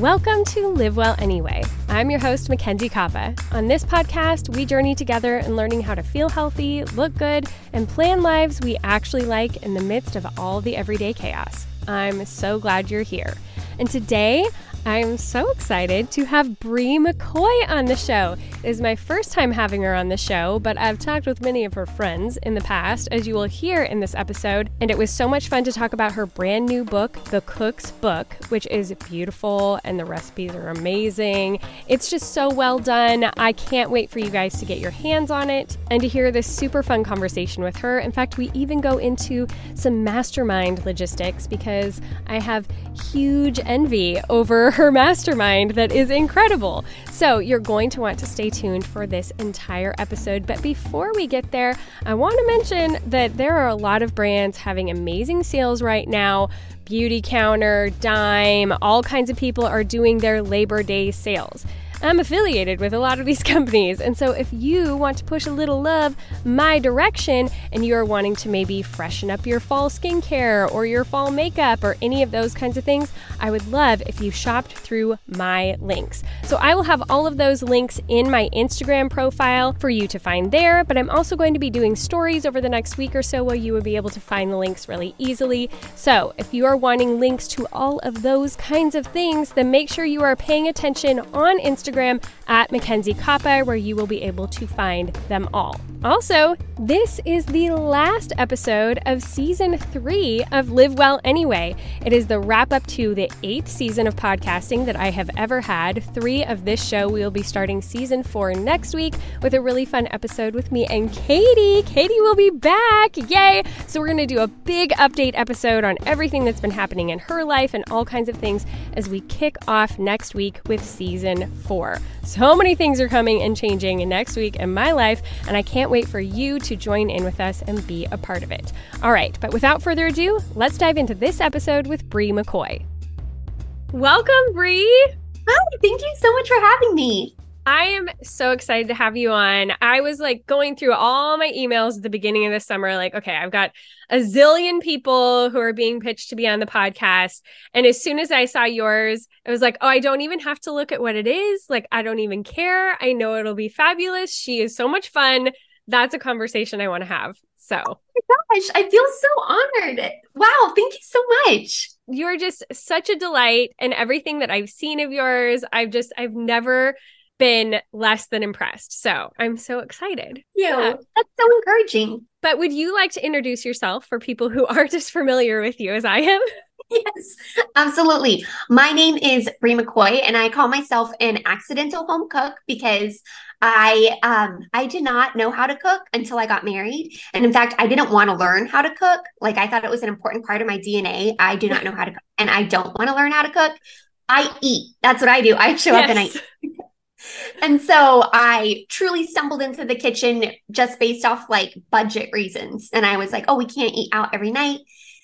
Welcome to Live Well Anyway. I'm your host, MacKenzie Koppa. On this podcast, we journey together in learning how to feel healthy, look good, and plan lives we actually like in the midst of all the everyday chaos. I'm so glad you're here. And today, I'm so excited to have Bri McKoy on the show. It is my first time having her on the show, but I've talked with many of her friends in the past, as you will hear in this episode, and it was so much fun to talk about her brand new book, The Cook's Book, which is beautiful and the recipes are amazing. It's just so well done. I can't wait for you guys to get your hands on it and to hear this super fun conversation with her. In fact, we even go into some mastermind logistics because I have huge envy over her mastermind that is incredible. So, you're going to want to stay tuned for this entire episode. But before we get there, I want to mention that there are a lot of brands having amazing sales right now. Beautycounter, Dime, all kinds of people are doing their Labor Day sales. I'm affiliated with a lot of these companies. And so if you want to push a little love my direction and you are wanting to maybe freshen up your fall skincare or your fall makeup or any of those kinds of things, I would love if you shopped through my links. So I will have all of those links in my Instagram profile for you to find there, but I'm also going to be doing stories over the next week or so where you will be able to find the links really easily. So if you are wanting links to all of those kinds of things, then make sure you are paying attention on Instagram Instagram at MacKenzie Koppa, where you will be able to find them all. Also, this is the last episode of season three of Live Well Anyway. It is the wrap up to the eighth season of podcasting that I have ever had. Three of this show. We will be starting season four next week with a really fun episode with me and Katie. Katie will be back. Yay! So, we're going to do a big update episode on everything that's been happening in her life and all kinds of things as we kick off next week with season four. So many things are coming and changing next week in my life, and I can't wait for you to join in with us and be a part of it. All right, but without further ado, let's dive into this episode with Bri McKoy. Welcome, Bri. Hi, thank you so much for having me. I am so excited to have you on. I was like going through all my emails at the beginning of the summer, like, okay, I've got a zillion people who are being pitched to be on the podcast. And as soon as I saw yours, I was like, oh, I don't even have to look at what it is. Like, I don't even care. I know it'll be fabulous. She is so much fun. That's a conversation I want to have. So, oh my gosh, I feel so honored. Wow, thank you so much. You're just such a delight and everything that I've seen of yours. I've just, I've never been less than impressed. So I'm so excited. Yeah. That's so encouraging. But would you like to introduce yourself for people who aren't as familiar with you as I am? Yes, absolutely. My name is Bri McKoy, and I call myself an accidental home cook because I um I did not know how to cook until I got married. And in fact, I didn't want to learn how to cook. Like I thought it was an important part of my DNA. I do not know how to cook and I don't want to learn how to cook. I eat. That's what I do. I show yes. up and I eat and so I truly stumbled into the kitchen just based off like budget reasons. And I was like, oh, we can't eat out every night.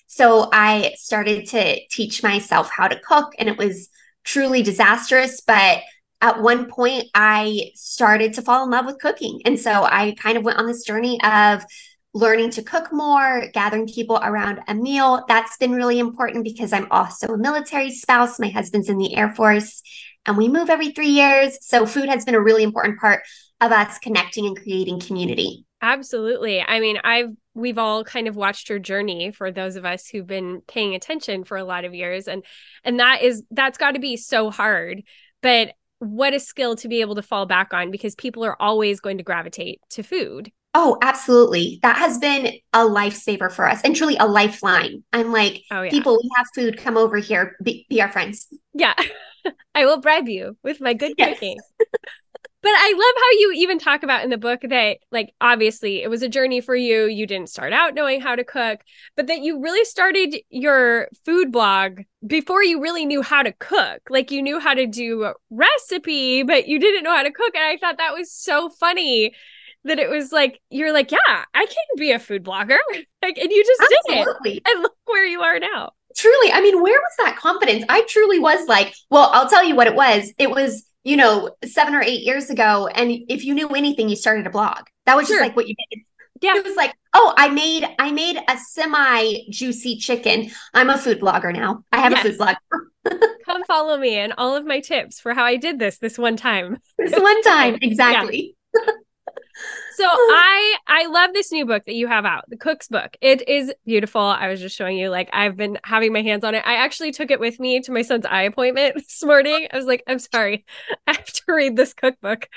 So I started to teach myself how to cook, and it was truly disastrous. But at one point, I started to fall in love with cooking. And so I kind of went on this journey of learning to cook more, gathering people around a meal. That's been really important because I'm also a military spouse. My husband's in the Air Force and we move every three years. So food has been a really important part of us connecting and creating community. Absolutely. I mean, I've we've all kind of watched your journey for those of us who've been paying attention for a lot of years and and that is that's got to be so hard. But what a skill to be able to fall back on because people are always going to gravitate to food. Oh, absolutely. That has been a lifesaver for us and truly a lifeline. I'm like, oh, yeah. people, we have food, come over here, be, be our friends. Yeah. I will bribe you with my good yes. cooking. But I love how you even talk about in the book that, like, obviously it was a journey for you. You didn't start out knowing how to cook, but that you really started your food blog before you really knew how to cook. Like, you knew how to do a recipe, but you didn't know how to cook. And I thought that was so funny that it was like, you're like, yeah, I can be a food blogger. like, and you just Absolutely. did it. And look where you are now. Truly. I mean, where was that confidence? I truly was like, well, I'll tell you what it was. It was you know, seven or eight years ago. And if you knew anything, you started a blog. That was sure. just like what you did. Yeah. It was like, oh, I made I made a semi juicy chicken. I'm a food blogger now. I have yes. a food blog. Come follow me and all of my tips for how I did this this one time. This one time, exactly. Yeah. so I I love this new book that you have out, the Cook's book. It is beautiful. I was just showing you like I've been having my hands on it. I actually took it with me to my son's eye appointment this morning. I was like, I'm sorry. I have to read this cookbook.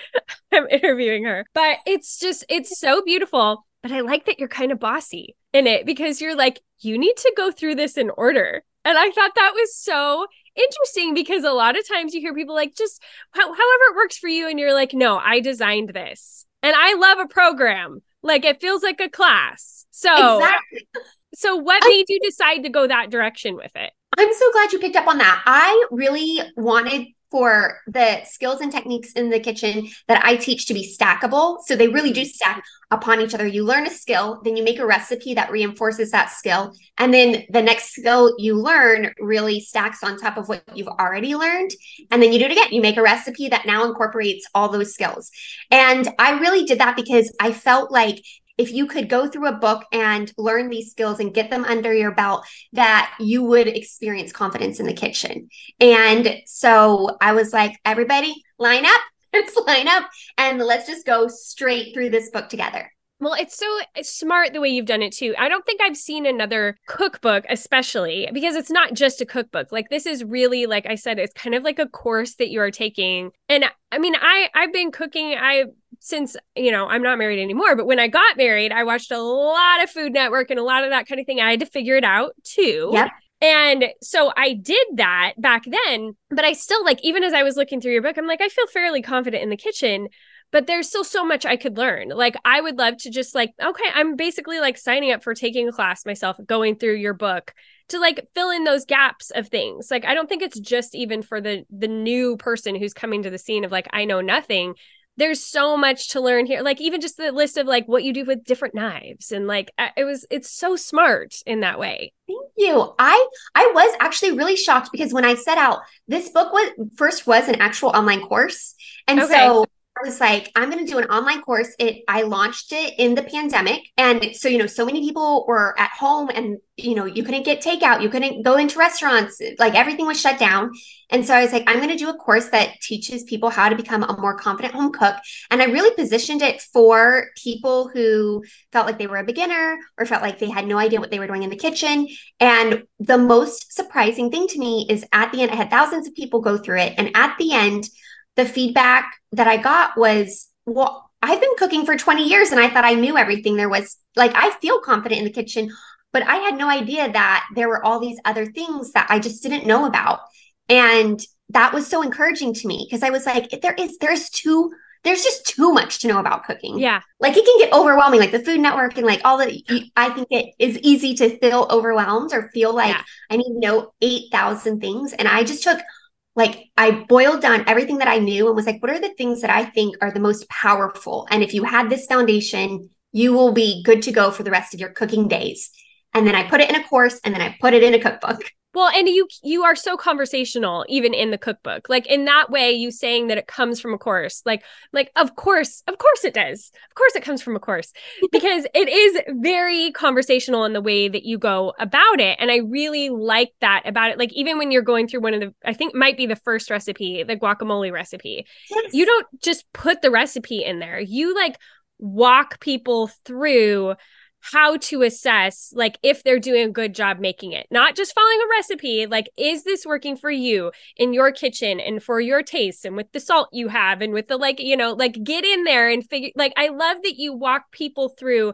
I'm interviewing her. But it's just it's so beautiful. But I like that you're kind of bossy in it because you're like, you need to go through this in order. And I thought that was so interesting because a lot of times you hear people like just however it works for you and you're like no i designed this and I love a program. Like it feels like a class. So exactly. So what made you decide to go that direction with it? I'm so glad you picked up on that. I really wanted for the skills and techniques in the kitchen that I teach to be stackable. So they really do mm-hmm. stack upon each other. You learn a skill, then you make a recipe that reinforces that skill. And then the next skill you learn really stacks on top of what you've already learned. And then you do it again. You make a recipe that now incorporates all those skills. And I really did that because I felt like if you could go through a book and learn these skills and get them under your belt, that you would experience confidence in the kitchen. And so I was like, everybody line up, let's line up, and let's just go straight through this book together. Well, it's so smart the way you've done it too. I don't think I've seen another cookbook, especially because it's not just a cookbook. Like this is really, like I said, it's kind of like a course that you are taking. And I mean, I I've been cooking. I since you know i'm not married anymore but when i got married i watched a lot of food network and a lot of that kind of thing i had to figure it out too yep. and so i did that back then but i still like even as i was looking through your book i'm like i feel fairly confident in the kitchen but there's still so much I could learn. Like I would love to just like okay, I'm basically like signing up for taking a class myself, going through your book to like fill in those gaps of things. Like I don't think it's just even for the the new person who's coming to the scene of like I know nothing there's so much to learn here. Like even just the list of like what you do with different knives and like it was it's so smart in that way. Thank you. I i was actually really shocked because when i set out this book was first was an actual online course. And okay. so I was like, I'm going to do an online course. It I launched it in the pandemic, and so you know, so many people were at home, and you know, you couldn't get takeout, you couldn't go into restaurants, like everything was shut down. And so I was like, I'm going to do a course that teaches people how to become a more confident home cook, and I really positioned it for people who felt like they were a beginner or felt like they had no idea what they were doing in the kitchen. And the most surprising thing to me is at the end, I had thousands of people go through it, and at the end the feedback that I got was, well, I've been cooking for 20 years and I thought I knew everything there was. Like, I feel confident in the kitchen, but I had no idea that there were all these other things that I just didn't know about. And that was so encouraging to me because I was like, there is, there's too, there's just too much to know about cooking. Yeah. Like it can get overwhelming, like the Food Network and like all the, I think it is easy to feel overwhelmed or feel like yeah. I need to know 8,000 things. And I just took like I boiled down everything that I knew and was like, what are the things that I think are the most powerful? And if you had this foundation, you will be good to go for the rest of your cooking days. And then I put it in a course and then I put it in a cookbook. Well, and you you are so conversational even in the cookbook. Like in that way you saying that it comes from a course. Like like of course, of course it does. Of course it comes from a course because it is very conversational in the way that you go about it and I really like that about it. Like even when you're going through one of the I think might be the first recipe, the guacamole recipe. Yes. You don't just put the recipe in there. You like walk people through how to assess like if they're doing a good job making it not just following a recipe like is this working for you in your kitchen and for your tastes and with the salt you have and with the like you know like get in there and figure like i love that you walk people through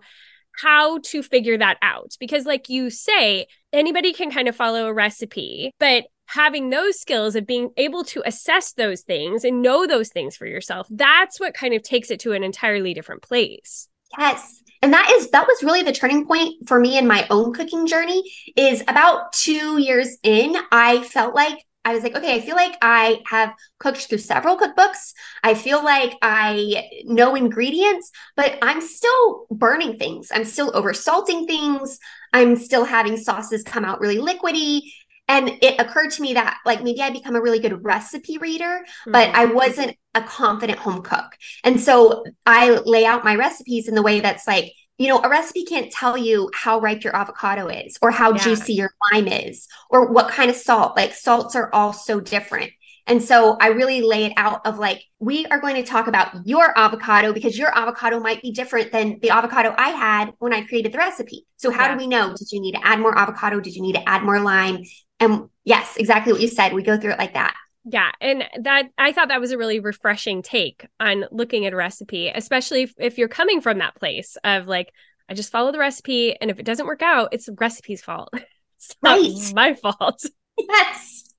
how to figure that out because like you say anybody can kind of follow a recipe but having those skills of being able to assess those things and know those things for yourself, that's what kind of takes it to an entirely different place. Yes. And that is that was really the turning point for me in my own cooking journey is about 2 years in I felt like I was like, okay, I feel like I have cooked through several cookbooks. I feel like I know ingredients, but I'm still burning things. I'm still oversalting things. I'm still having sauces come out really liquidy. And it occurred to me that like maybe I become a really good recipe reader, mm-hmm. but I wasn't a confident home cook. And so I lay out my recipes in the way that's like, you know, a recipe can't tell you how ripe your avocado is or how yeah. juicy your lime is or what kind of salt. Like salts are all so different. And so I really lay it out of like, we are going to talk about your avocado because your avocado might be different than the avocado I had when I created the recipe. So, how yeah. do we know? Did you need to add more avocado? Did you need to add more lime? And yes, exactly what you said. We go through it like that. Yeah, and that I thought that was a really refreshing take on looking at a recipe, especially if, if you're coming from that place of like, I just follow the recipe, and if it doesn't work out, it's the recipe's fault. it's not right. my fault. Yes.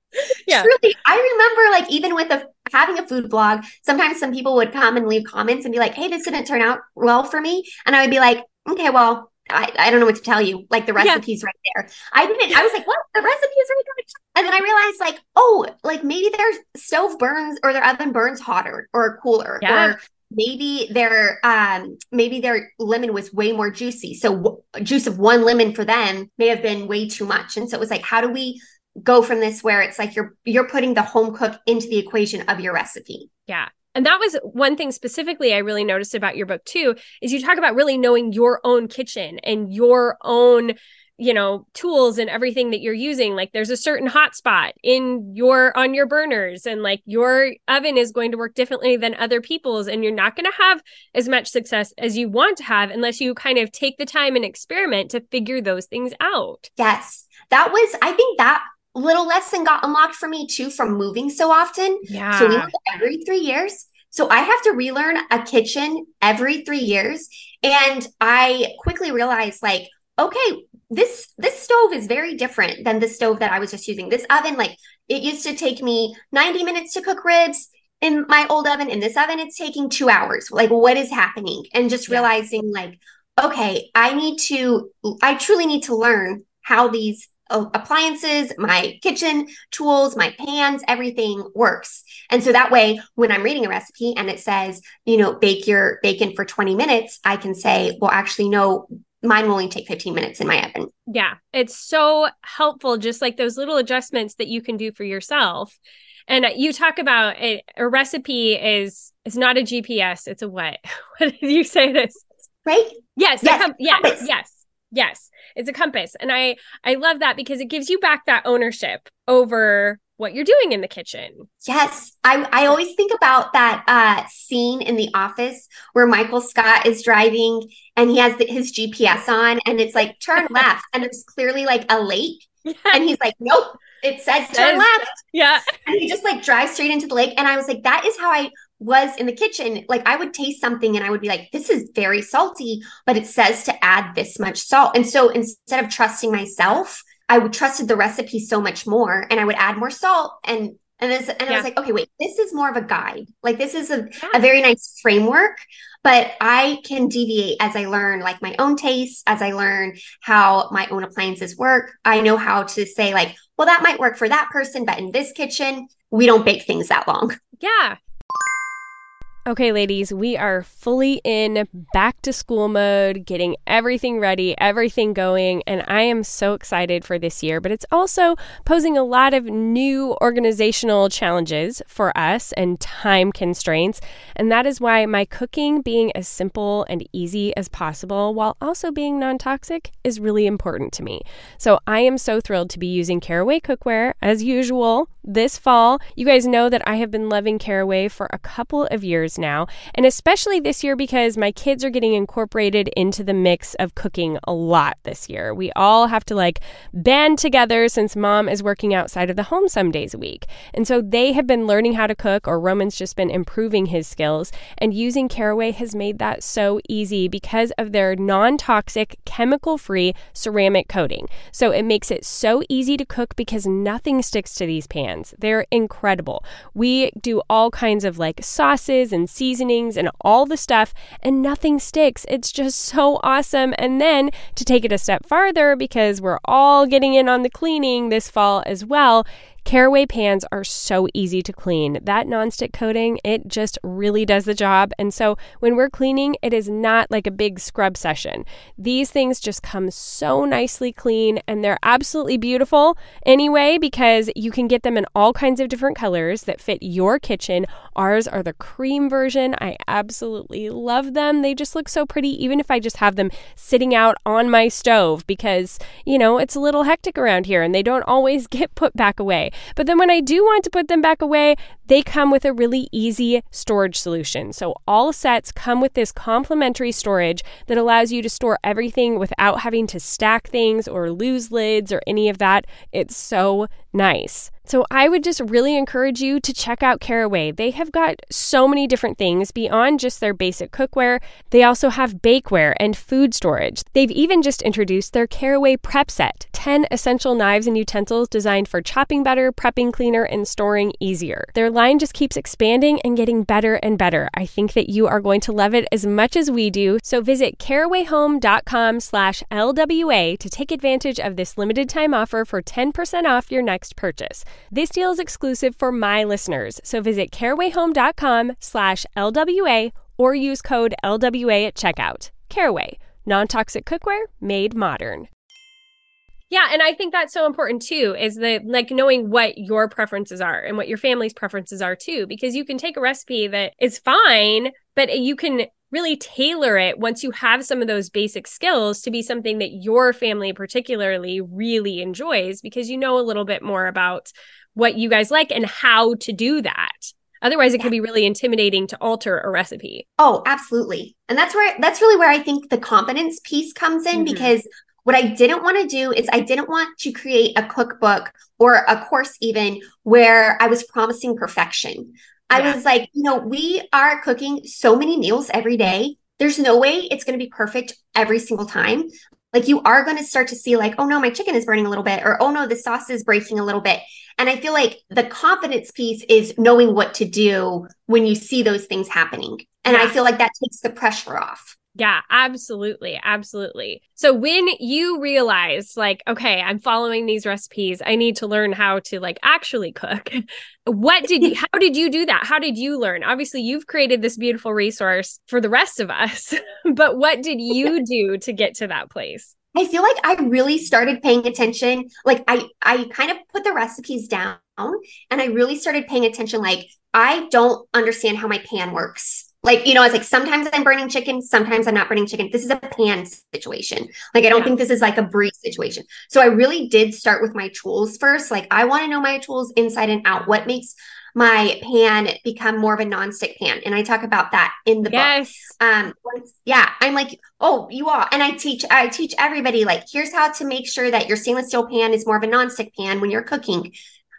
yeah. Truly, I remember like even with a having a food blog, sometimes some people would come and leave comments and be like, "Hey, this didn't turn out well for me," and I would be like, "Okay, well." I, I don't know what to tell you. Like the recipe's yeah. right there. I didn't, I was like, what? The recipe's right there. And then I realized, like, oh, like maybe their stove burns or their oven burns hotter or cooler. Yeah. Or maybe their um maybe their lemon was way more juicy so w- juice of one lemon for them may have been way too much and so it was like how do we go from this where it's like you're you're putting the home cook into the equation of your recipe. Yeah. And that was one thing specifically I really noticed about your book too is you talk about really knowing your own kitchen and your own you know tools and everything that you're using. Like there's a certain hotspot in your on your burners and like your oven is going to work differently than other people's and you're not going to have as much success as you want to have unless you kind of take the time and experiment to figure those things out. Yes. That was i think that little lesson got unlocked for me too from moving so often. Yeah. So we move every three years. So I have to relearn a kitchen every three years. And I quickly realized like, okay, this this stove is very different than the stove that I was just using. This oven, like it used to take me 90 minutes to cook ribs in my old oven. In this oven, it's taking two hours. Like, what is happening? And just yeah. realizing like, okay, I need to, I truly need to learn how these appliances, my kitchen tools, my pans, everything works. And so that way, when I'm reading a recipe and it says, you know, bake your bacon for 20 minutes, I can say, well, actually, no, mine will only take 15 minutes in my oven. Yeah, it's so helpful, just like those little adjustments that you can do for yourself. And you talk about a, a recipe is it's not a GPS, it's a what? What did you say this? Right? Yes, yes, yes, yes Yes, it's a compass. And I I love that because it gives you back that ownership over what you're doing in the kitchen. Yes. I, I always think about that uh, scene in the office where Michael Scott is driving and he has the, his GPS on and it's like turn left and there's clearly like a lake. Yeah. And he's like, nope, it says turn left. Yeah. And he just like drives straight into the lake. And I was like, that is how I was in the kitchen, like I would taste something and I would be like, this is very salty, but it says to add this much salt. And so instead of trusting myself, I would trusted the recipe so much more and I would add more salt and and this and yeah. I was like, okay, wait, this is more of a guide. Like this is a, yeah. a very nice framework, but I can deviate as I learn like my own tastes, as I learn how my own appliances work. I know how to say like, well, that might work for that person, but in this kitchen, we don't bake things that long. Yeah. Okay, ladies, we are fully in back to school mode, getting everything ready, everything going, and I am so excited for this year. But it's also posing a lot of new organizational challenges for us and time constraints. And that is why my cooking being as simple and easy as possible while also being non toxic is really important to me. So I am so thrilled to be using Caraway cookware as usual this fall. You guys know that I have been loving caraway for a couple of years now, and especially this year because my kids are getting incorporated into the mix of cooking a lot this year. We all have to like band together since mom is working outside of the home some days a week. And so they have been learning how to cook, or Roman's just been improving his skills, and using caraway has made that so easy because of their non toxic, chemical free ceramic coating. So it makes it so easy to cook because nothing sticks to these pans. They're incredible. We do all kinds of like sauces and seasonings and all the stuff, and nothing sticks. It's just so awesome. And then to take it a step farther, because we're all getting in on the cleaning this fall as well, Caraway pans are so easy to clean. That nonstick coating, it just really does the job. And so when we're cleaning, it is not like a big scrub session. These things just come so nicely clean and they're absolutely beautiful anyway because you can get them in all kinds of different colors that fit your kitchen. Ours are the cream version. I absolutely love them. They just look so pretty, even if I just have them sitting out on my stove because, you know, it's a little hectic around here and they don't always get put back away. But then when I do want to put them back away, they come with a really easy storage solution. So all sets come with this complimentary storage that allows you to store everything without having to stack things or lose lids or any of that. It's so nice. So I would just really encourage you to check out Caraway. They have got so many different things beyond just their basic cookware. They also have bakeware and food storage. They've even just introduced their Caraway Prep Set 10 essential knives and utensils designed for chopping better, prepping cleaner, and storing easier. Their line just keeps expanding and getting better and better. I think that you are going to love it as much as we do. So visit carawayhome.com slash LWA to take advantage of this limited time offer for 10% off your next purchase. This deal is exclusive for my listeners, so visit carawayhome.com slash LWA or use code LWA at checkout. Caraway, non-toxic cookware made modern. Yeah, and I think that's so important too, is that like knowing what your preferences are and what your family's preferences are too, because you can take a recipe that is fine, but you can really tailor it once you have some of those basic skills to be something that your family particularly really enjoys because you know a little bit more about what you guys like and how to do that. Otherwise, it yeah. can be really intimidating to alter a recipe. Oh, absolutely. And that's where that's really where I think the confidence piece comes in mm-hmm. because what I didn't want to do is I didn't want to create a cookbook or a course even where I was promising perfection. I yeah. was like, you know, we are cooking so many meals every day. There's no way it's going to be perfect every single time. Like you are going to start to see like, oh no, my chicken is burning a little bit or oh no, the sauce is breaking a little bit. And I feel like the confidence piece is knowing what to do when you see those things happening. And yeah. I feel like that takes the pressure off. Yeah, absolutely. Absolutely. So when you realize like, okay, I'm following these recipes, I need to learn how to like actually cook. what did you how did you do that? How did you learn? Obviously, you've created this beautiful resource for the rest of us. but what did you do to get to that place? I feel like I really started paying attention. Like I I kind of put the recipes down and I really started paying attention like I don't understand how my pan works. Like, you know, it's like sometimes I'm burning chicken, sometimes I'm not burning chicken. This is a pan situation. Like, I don't yeah. think this is like a Bri situation. So I really did start with my tools first. Like, I want to know my tools inside and out. What makes my pan become more of a non-stick pan and i talk about that in the yes. book um yeah i'm like oh you all and i teach i teach everybody like here's how to make sure that your stainless steel pan is more of a non-stick pan when you're cooking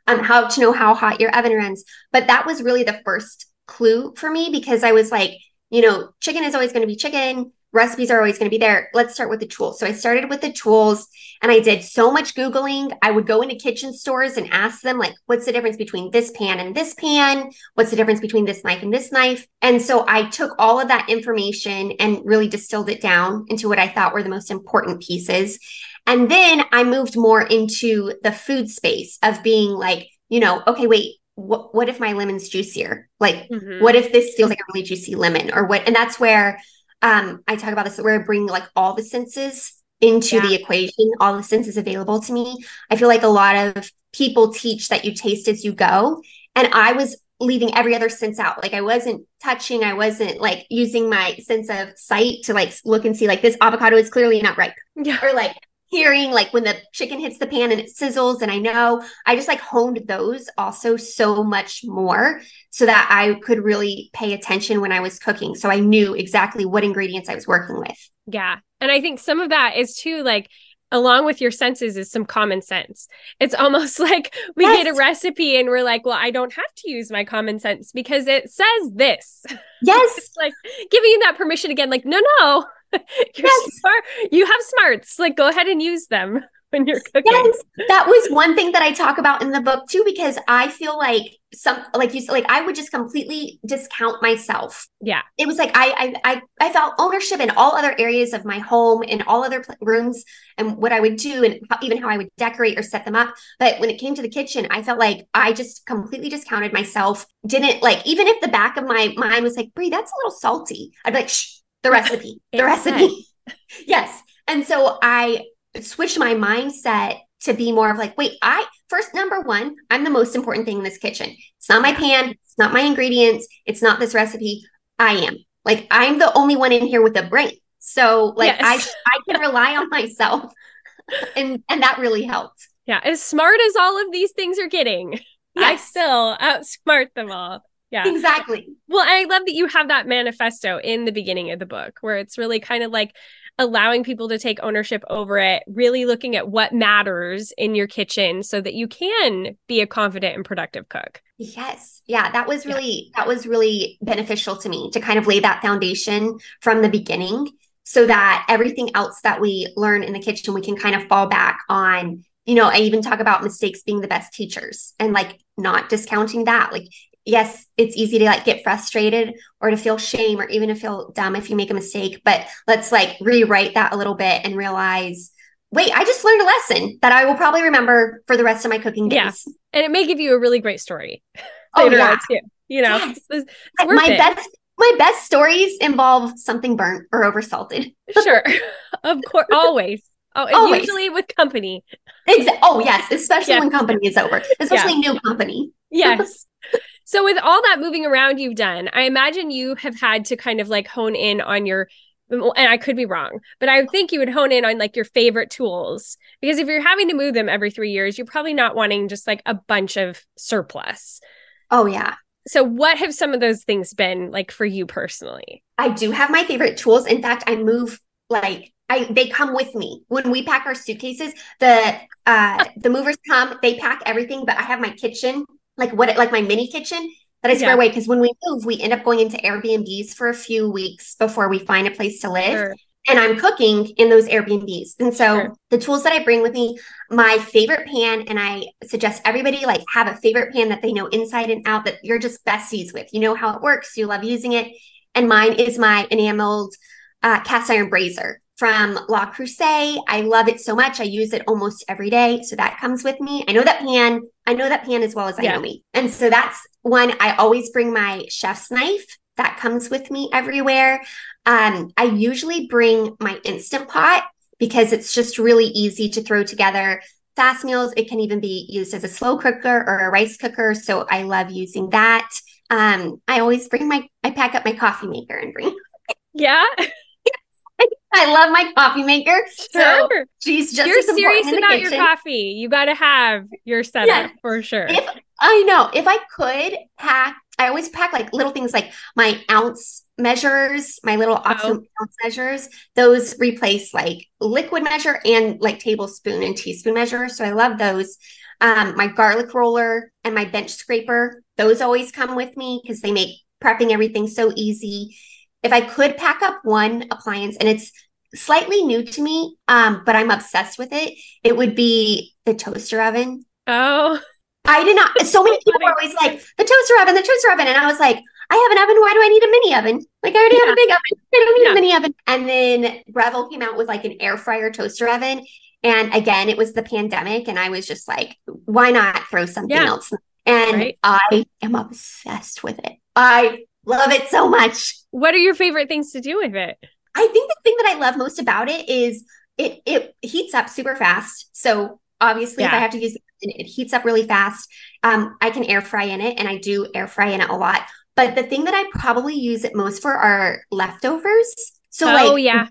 um how to know how hot your oven runs but that was really the first clue for me because I was like, you know, chicken is always going to be chicken. Recipes are always going to be there. Let's start with the tools. So I started with the tools and I did so much Googling. I would go into kitchen stores and ask them, like, what's the difference between this pan and this pan? What's the difference between this knife and this knife? And so I took all of that information and really distilled it down into what I thought were the most important pieces. And then I moved more into the food space of being like, you know, okay, wait, what, what if my lemon's juicier? Like, mm-hmm. what if this feels like a really juicy lemon or what? And that's where um, I talk about this, where I bring like all the senses into yeah. the equation, all the senses available to me. I feel like a lot of people teach that you taste as you go. And I was leaving every other sense out. Like I wasn't touching, I wasn't like using my sense of sight to like look and see like this avocado is clearly not ripe. Yeah. Or like hearing like when the chicken hits the pan and it sizzles and I know I just like honed those also so much more so that I could really pay attention when I was cooking so I knew exactly what ingredients I was working with. Yeah. And I think some of that is too like along with your senses is some common sense. It's almost like we yes. get a recipe and we're like, well, I don't have to use my common sense because it says this. Yes. it's like giving you that permission again, like, no, no, yes. smart. You have smarts. Like, go ahead and use them when you're cooking. Yes, that was one thing that I talk about in the book too, because I feel like some, like you said, like I would just completely discount myself. Yeah, it was like I, I, I, I felt ownership in all other areas of my home and all other rooms and what I would do and how, even how I would decorate or set them up. But when it came to the kitchen, I felt like I just completely discounted myself. Didn't like even if the back of my mind was like, Bri, that's a little salty. I'd be like, shh the recipe, the recipe. yes. And so I switched my mindset to be more of like, wait, I first, number one, I'm the most important thing in this kitchen. It's not my pan, it's not my ingredients, it's not this recipe. I am. Like, I'm the only one in here with a brain. So, like, yes. I I can rely on myself. and and that really helped. Yeah, as smart as all of these things are getting, yes. I still outsmart them all. Yeah. Exactly. Well, I love that you have that manifesto in the beginning of the book where it's really kind of like allowing people to take ownership over it, really looking at what matters in your kitchen so that you can be a confident and productive cook. Yes. Yeah, that was really yeah. that was really beneficial to me to kind of lay that foundation from the beginning so that everything else that we learn in the kitchen we can kind of fall back on you know, I even talk about mistakes being the best teachers and like not discounting that. Like yes, it's easy to like get frustrated or to feel shame or even to feel dumb if you make a mistake. But let's like rewrite that a little bit and realize, wait, I just learned a lesson that I will probably remember for the rest of my cooking days. Yeah. And it may give you a really great story. Oh, yeah. Too, you know, yes. it's, it's my it. best my best stories involve something burnt or oversalted. sure. Of course. Always. Oh, Always. usually with company. Exactly. Oh, yes. Especially yes. when company is over, especially yeah. new company. yes. So, with all that moving around you've done, I imagine you have had to kind of like hone in on your, and I could be wrong, but I think you would hone in on like your favorite tools because if you're having to move them every three years, you're probably not wanting just like a bunch of surplus. Oh, yeah. So, what have some of those things been like for you personally? I do have my favorite tools. In fact, I move like I they come with me when we pack our suitcases. The uh the movers come, they pack everything, but I have my kitchen like what like my mini kitchen that I swear yeah. away because when we move, we end up going into Airbnbs for a few weeks before we find a place to live. Sure. And I'm cooking in those Airbnbs. And so sure. the tools that I bring with me, my favorite pan, and I suggest everybody like have a favorite pan that they know inside and out that you're just besties with. You know how it works, you love using it. And mine is my enameled uh, cast iron braiser from Le Creuset. I love it so much. I use it almost every day. So that comes with me. I know that pan. I know that pan as well as I yeah. know me. And so that's one I always bring my chef's knife. That comes with me everywhere. Um, I usually bring my instant pot because it's just really easy to throw together fast meals. It can even be used as a slow cooker or a rice cooker. So I love using that. Um, I always bring my, I pack up my coffee maker and bring. Yeah. I love my coffee maker. Sure. So she's just You're serious about your coffee. You got to have your setup yeah. for sure. If, I know. If I could pack, I always pack like little things like my ounce measures, my little oh. ounce measures. Those replace like liquid measure and like tablespoon and teaspoon measure. So I love those. Um, my garlic roller and my bench scraper, those always come with me because they make prepping everything so easy if I could pack up one appliance and it's slightly new to me, um, but I'm obsessed with it, it would be the toaster oven. Oh. I did not. So many people were always like, the toaster oven, the toaster oven. And I was like, I have an oven. Why do I need a mini oven? Like, I already yeah. have a big oven. I don't need yeah. a mini oven. And then Breville came out with like an air fryer toaster oven. And again, it was the pandemic. And I was just like, why not throw something yeah. else? And right. I am obsessed with it. I love it so much. What are your favorite things to do with it? I think the thing that I love most about it is it it heats up super fast. So obviously, yeah. if I have to use it, it heats up really fast. Um, I can air fry in it, and I do air fry in it a lot. But the thing that I probably use it most for are leftovers. So, oh, like, yeah,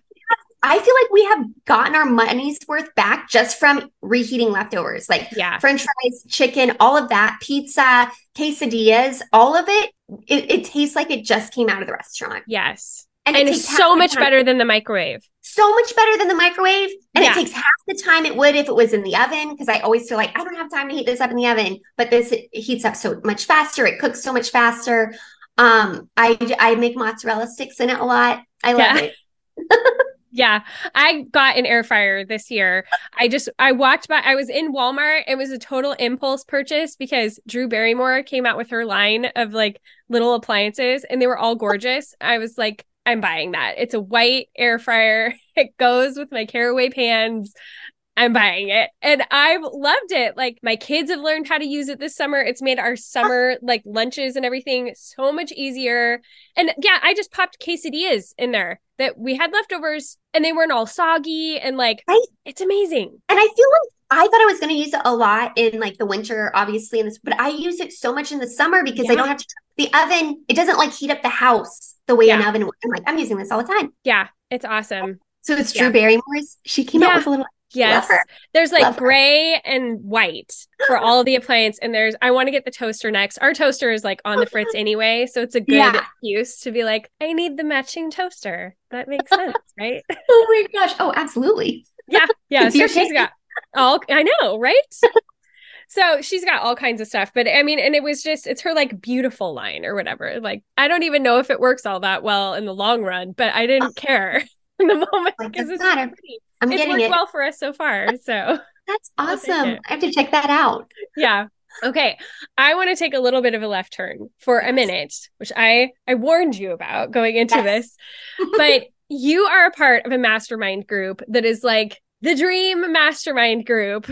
I feel like we have gotten our money's worth back just from reheating leftovers, like Yeah. French fries, chicken, all of that, pizza, quesadillas, all of it. It, it tastes like it just came out of the restaurant, Yes. and, And, it it's so much time- better than the microwave. so much better than the microwave, and Yeah. it takes half the time it would if it was in the oven. Because I always feel like I don't have time to heat this up in the oven, but this it heats up so much faster. It cooks so much faster. Um, I I make mozzarella sticks in it a lot. I love Yeah. it. Yeah, I got an air fryer this year. I just I walked by. I was in Walmart. It was a total impulse purchase because Drew Barrymore came out with her line of like little appliances, and they were all gorgeous. I was like, I'm buying that. It's a white air fryer. It goes with my caraway pans. I'm buying it. And I've loved it. Like my kids have learned how to use it this summer. It's made our summer like lunches and everything so much easier. And yeah, I just popped quesadillas in there that we had leftovers and they weren't all soggy and like Right. it's amazing. And I feel like I thought I was going to use it a lot in like the winter, obviously, in this, but I use it so much in the summer because I don't have to. The oven, it doesn't like heat up the house the way an oven. would. I'm like, I'm using this all the time. Yeah, it's awesome. So it's Yeah. Drew Barrymore's. She came Yeah. out with a little. Yes. There's like Love her. gray and white for uh-huh. all the appliance. And there's, I want to get the toaster next. Our toaster is like on the fritz anyway. So it's a good Yeah. excuse to be like, I need the matching toaster. That makes sense, right? Oh my gosh! Oh, absolutely. Yeah. Yeah. So she's got all, I know, right? So she's got all kinds of stuff. But I mean, and it was just, it's her like beautiful line or whatever. Like, I don't even know if it works all that well in the long run, but I didn't uh. care in the moment because doesn't it's matter. pretty. I'm It's getting worked it. well for us so far. So. That's awesome. I have to check that out. yeah okay i want to take a little bit of a left turn for a minute which i i warned you about going into Yes. this but you are a part of a mastermind group that is like the dream mastermind group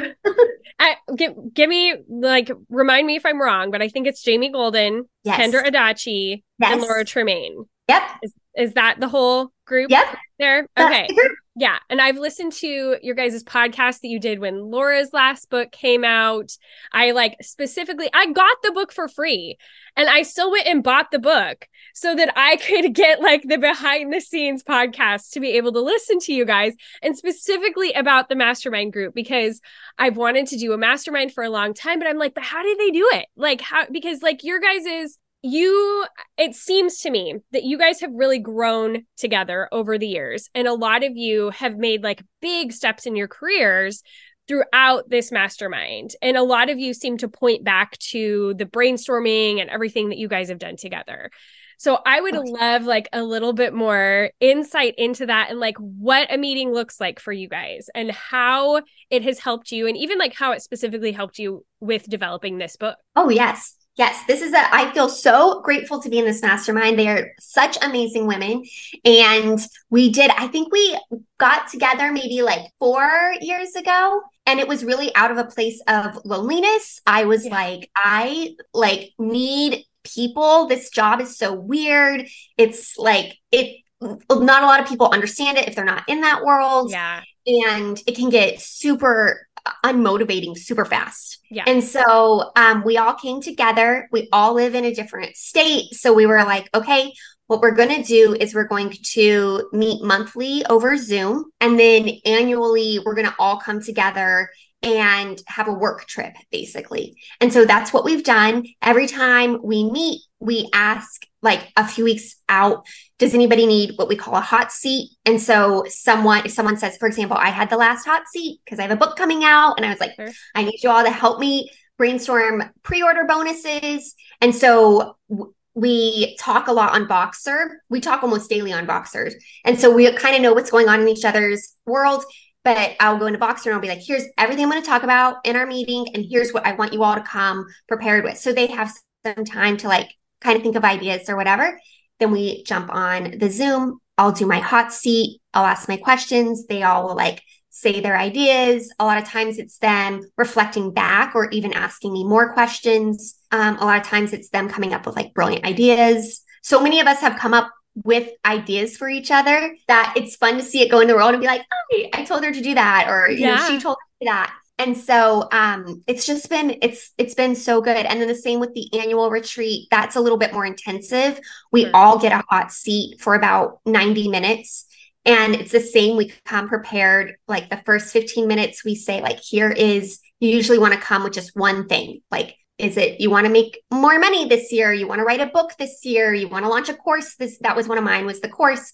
I, give, give me like remind me if i'm wrong but i think it's jamie golden Yes. kendra adachi Yes. and laura tremaine Yep. is, is that the whole group Yep. there okay the yeah. And I've listened to your guys' podcast that you did when Laura's last book came out. I like specifically, I got the book for free and I still went and bought the book so that I could get like the behind the scenes podcast to be able to listen to you guys and specifically about the mastermind group because I've wanted to do a mastermind for a long time, but I'm like, but how did they do it? Like, how, because like your guys' you it seems to me that you guys have really grown together over the years and a lot of you have made like big steps in your careers throughout this mastermind and a lot of you seem to point back to the brainstorming and everything that you guys have done together. So i would love like a little bit more insight into that and like what a meeting looks like for you guys and how it has helped you and even like how it specifically helped you with developing this book. Oh, yes. Yes. This is a, I feel so grateful to be in this mastermind. They are such amazing women. And we did, I think we got together maybe like four years ago. And it was really out of a place of loneliness. I was Yeah. like, I like need people. This job is so weird. It's like, it, not a lot of people understand it if they're not in that world yeah and it can get super unmotivating super fast. Yeah. And so um, we all came together. We all live in a different state. So we were like, okay, what we're going to do is we're going to meet monthly over Zoom. And then annually, we're going to all come together and have a work trip, basically. And so that's what we've done. Every time we meet, we ask like a few weeks out, does anybody need what we call a hot seat? And so someone, if someone says, for example, I had the last hot seat because I have a book coming out, and I was like, Sure. I need you all to help me brainstorm pre-order bonuses. And so w- we talk a lot on Voxer. We talk almost daily on Voxers. And so we kind of know what's going on in each other's world. But I'll go into Voxer and I'll be like, here's everything I'm going to talk about in our meeting. And here's what I want you all to come prepared with. So they have some time to like kind of think of ideas or whatever. Then we jump on the Zoom. I'll do my hot seat. I'll ask my questions. They all will like say their ideas. A lot of times it's them reflecting back or even asking me more questions. Um, a lot of times it's them coming up with like brilliant ideas. So many of us have come up with ideas for each other that it's fun to see it go in the world and be like, oh, I told her to do that, or you know, she told me that. And so um it's just been it's it's been so good. And then the same with the annual retreat. That's a little bit more intensive. We Sure. all get a hot seat for about 90 minutes And it's the same. We come prepared. Like the first 15 minutes, we say, like, here is, you usually want to come with just one thing. Like, is it you want to make more money this year? You want to write a book this year? You want to launch a course? This that was one of mine was the course.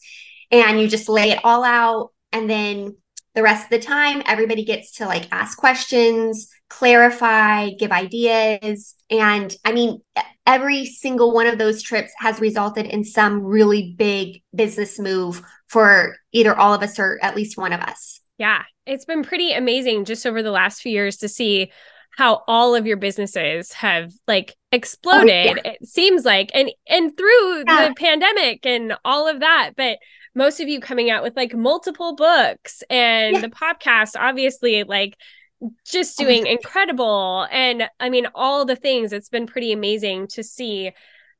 And you just lay it all out. And then the rest of the time, everybody gets to like ask questions, clarify, give ideas. And I mean, every single one of those trips has resulted in some really big business move for either all of us or at least one of us. Yeah, it's been pretty amazing just over the last few years to see how all of your businesses have like exploded oh, yeah. it seems like and and through yeah. the pandemic and all of that but most of you coming out with like multiple books and yes. the podcast obviously like just oh doing incredible and i mean all the things it's been pretty amazing to see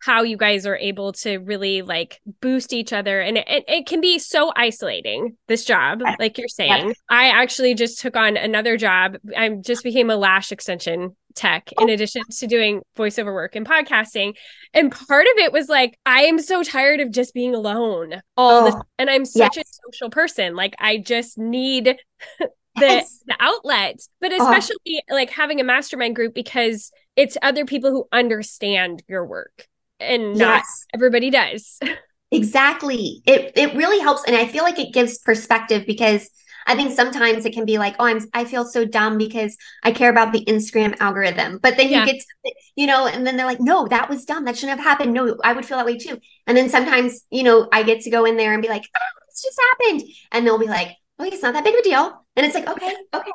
how you guys are able to really like boost each other. And it, it can be so isolating this job like you're saying. I actually just took on another job. I just became a lash extension tech in oh. addition to doing voiceover work and podcasting. And part of it was like i am so tired of just being alone all oh, the and i'm such yes. a social person. Like i just need the, yes. the outlet but oh. especially oh. like having a mastermind group because it's other people who understand your work and not yes. everybody does. exactly. It it really helps and I feel like it gives perspective because I think sometimes it can be like, oh, I'm I feel so dumb because I care about the Instagram algorithm. But then yeah. you get to, you know, and then they're like, no, that was dumb. That shouldn't have happened. No, I would feel that way too. And then sometimes, you know, I get to go in there and be like, oh, this just happened. And they'll be like, oh, it's not that big of a deal. And it's like, okay, okay.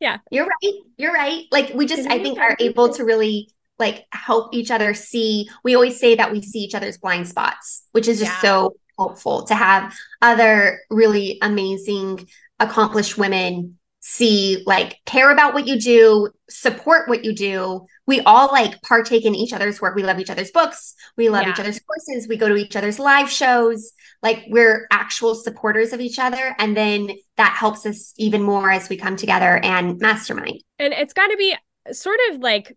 Yeah. You're right. You're right. Like we just, I think, are able to really like help each other see we always say that we see each other's blind spots which is just yeah. so helpful to have other really amazing accomplished women see like care about what you do support what you do. We all like partake in each other's work. We love each other's books. We love yeah. each other's courses. We go to each other's live shows. Like we're actual supporters of each other and then that helps us even more as we come together and mastermind. And it's got to be sort of like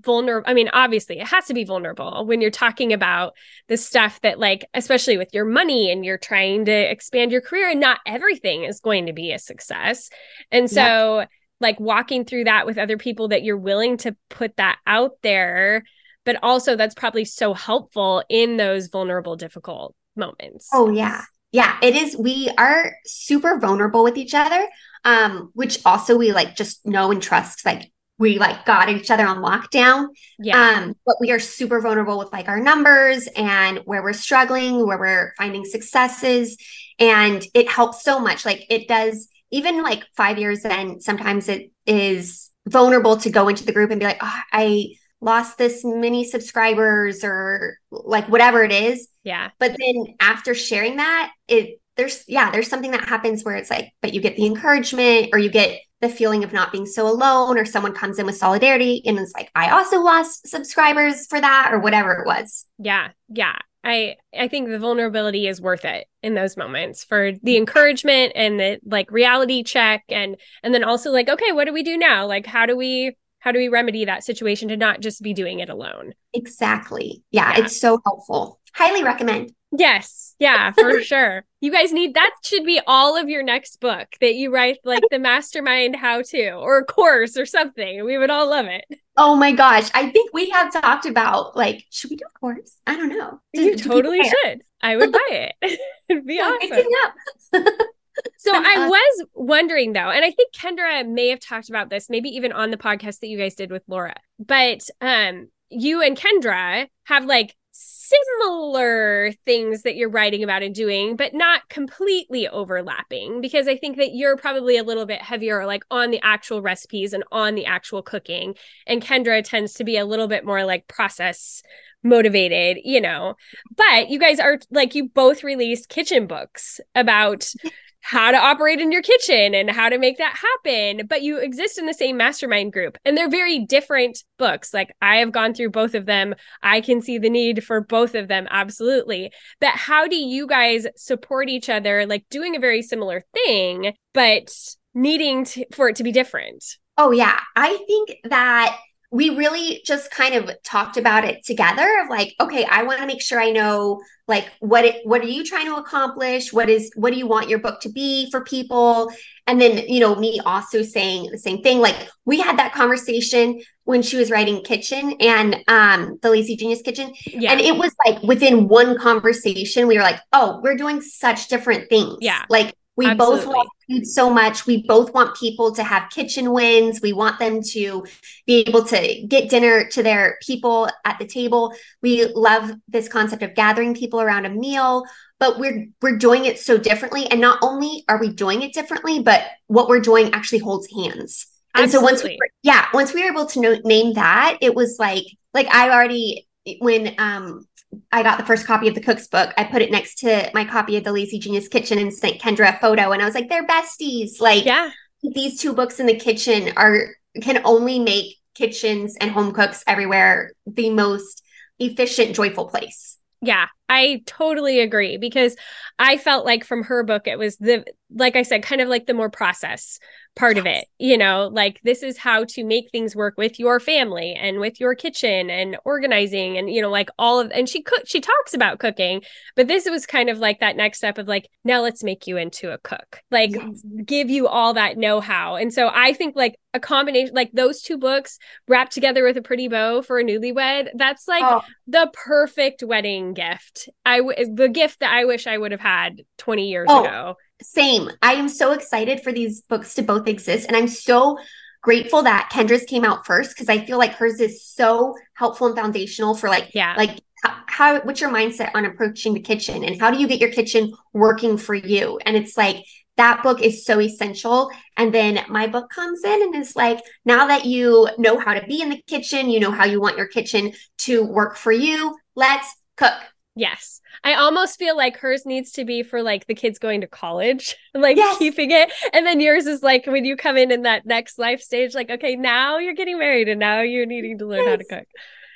vulnerable i mean obviously it has to be vulnerable when you're talking about the stuff that like especially with your money and you're trying to expand your career and not everything is going to be a success. And so like walking through that with other people that you're willing to put that out there but also that's probably so helpful in those vulnerable difficult moments. Oh yeah. Yeah it is. We are super vulnerable with each other um which also we like just know and trust like we like got each other on lockdown. Yeah. Um, but we are super vulnerable with like our numbers and where we're struggling, where we're finding successes. And it helps so much. Like it does, even like five years in, sometimes it is vulnerable to go into the group and be like, oh, I lost this many subscribers or like whatever it is. Yeah. But then after sharing that, it there's yeah, there's something that happens where it's like, but you get the encouragement or you get the feeling of not being so alone or someone comes in with solidarity and it's like i also lost subscribers for that or whatever it was. Yeah yeah. I i think the vulnerability is worth it in those moments for the encouragement and the like reality check and and then also like okay what do we do now? Like how do we how do we remedy that situation to not just be doing it alone exactly yeah, yeah. it's so helpful highly recommend Yes. Yeah, for sure. You guys need that should be all of your next book that you write like the mastermind how to or a course or something. We would all love it. Oh my gosh. I think we have talked about like, should we do a course? I don't know. You totally should. I would buy it. It'd be awesome. so I was wondering though, and I think Kendra may have talked about this, maybe even on the podcast that you guys did with Laura, but um you and Kendra have like similar things that you're writing about and doing, but not completely overlapping because I think that you're probably a little bit heavier like on the actual recipes and on the actual cooking. And Kendra tends to be a little bit more like process motivated, you know. But you guys are like you both released kitchen books about how to operate in your kitchen and how to make that happen. But you exist in the same mastermind group and they're very different books. Like I have gone through both of them. I can see the need for both of them. Absolutely. But how do you guys support each other, like doing a very similar thing, but needing to, for it to be different? Oh, yeah. I think that we really just kind of talked about it together of like okay i want to make sure i know like what it what are you trying to accomplish? What is what do you want your book to be for people? And then you know me also saying the same thing like we had that conversation when she was writing kitchen and um the lazy genius kitchen. Yeah. and it was like within one conversation we were like oh we're doing such different things. Yeah. Like we Absolutely. both want food so much. We both want people to have kitchen wins. We want them to be able to get dinner to their people at the table. We love this concept of gathering people around a meal, but we're we're doing it so differently. And not only are we doing it differently, but what we're doing actually holds hands. And Absolutely. so once we were, yeah, once we were able to know, name that, it was like like I already when um I got the first copy of the cook's book. I put it next to my copy of the Lazy Genius Kitchen and sent Kendra a photo. And I was like, they're besties. Like, yeah, these two books in the kitchen are can only make kitchens and home cooks everywhere the most efficient, joyful place. Yeah, I totally agree because I felt like from her book, it was the, like I said, kind of like the more process part yes. of it you know like this is how to make things work with your family and with your kitchen and organizing and you know like all of and she cook she talks about cooking but this was kind of like that next step of like now let's make you into a cook like yes. give you all that know-how and so i think like a combination like those two books wrapped together with a pretty bow for a newlywed that's like oh. the perfect wedding gift i w- the gift that i wish i would have had 20 years oh. ago same. I am so excited for these books to both exist. And I'm so grateful that Kendra's came out first because I feel like hers is so helpful and foundational for like, yeah, like how, how what's your mindset on approaching the kitchen and how do you get your kitchen working for you? And it's like that book is so essential. And then my book comes in and is like, now that you know how to be in the kitchen, you know how you want your kitchen to work for you, let's cook. Yes. I almost feel like hers needs to be for like the kids going to college, like yes. keeping it. And then yours is like when you come in in that next life stage, like, okay, now you're getting married and now you're needing to learn yes. how to cook.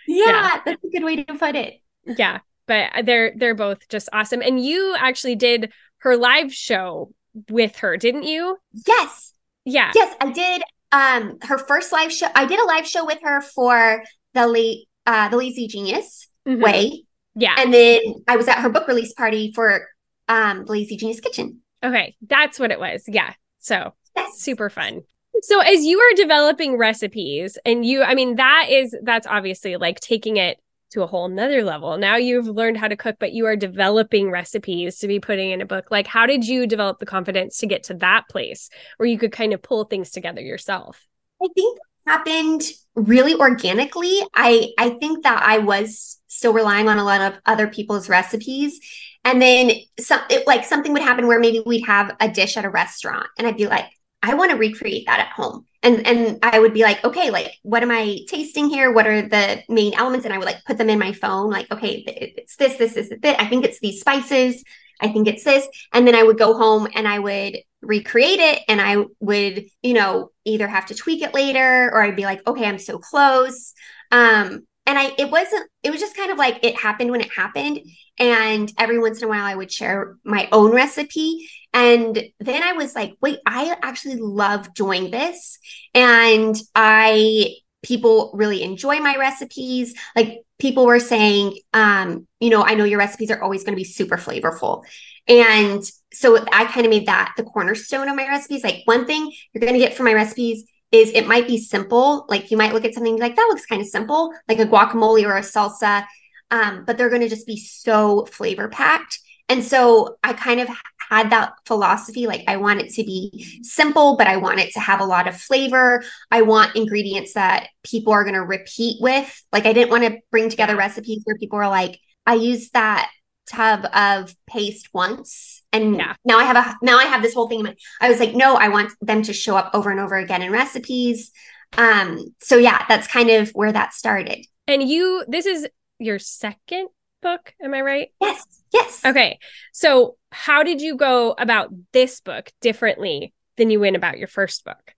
Yeah, yeah, that's a good way to put it. Yeah. But they're they're both just awesome. And you actually did her live show with her, didn't you? Yes. Yeah. Yes, I did. Um, her first live show. I did a live show with her for the late uh the Lazy Genius mm-hmm. way yeah. And then I was at her book release party for um Lazy Genius Kitchen. Okay, that's what it was. Yeah. So yes. super fun. So as you are developing recipes and you I mean that is that's obviously like taking it to a whole nother level. Now you've learned how to cook, but you are developing recipes to be putting in a book. Like, how did you develop the confidence to get to that place where you could kind of pull things together yourself? I think happened really organically. I I think that I was still relying on a lot of other people's recipes. And then some it, like something would happen where maybe we'd have a dish at a restaurant and I'd be like, I want to recreate that at home. And and I would be like, okay, like what am I tasting here? What are the main elements? And I would like put them in my phone, like, okay, it's this, this, this, this. I think it's these spices. I think it's this. And then I would go home and I would recreate it and I would, you know, either have to tweak it later or I'd be like, okay, I'm so close. Um, and I it wasn't it was just kind of like it happened when it happened. And every once in a while I would share my own recipe. And then I was like wait I actually love doing this. And I people really enjoy my recipes. Like people were saying um you know I know your recipes are always going to be super flavorful. And so I kind of made that the cornerstone of my recipes. Like one thing you're going to get from my recipes is it might be simple. Like you might look at something like that looks kind of simple, like a guacamole or a salsa, um, but they're going to just be so flavor packed. And so I kind of had that philosophy like I want it to be simple, but I want it to have a lot of flavor. I want ingredients that people are going to repeat with. Like I didn't want to bring together recipes where people are like, I used that tub of paste once. And yeah. now i have a now i have this whole thing i was like no i want them to show up over and over again in recipes. Um so yeah that's kind of where that started. And you this is your second book am i right? Yes yes. Okay. So how did you go about this book differently than you went about your first book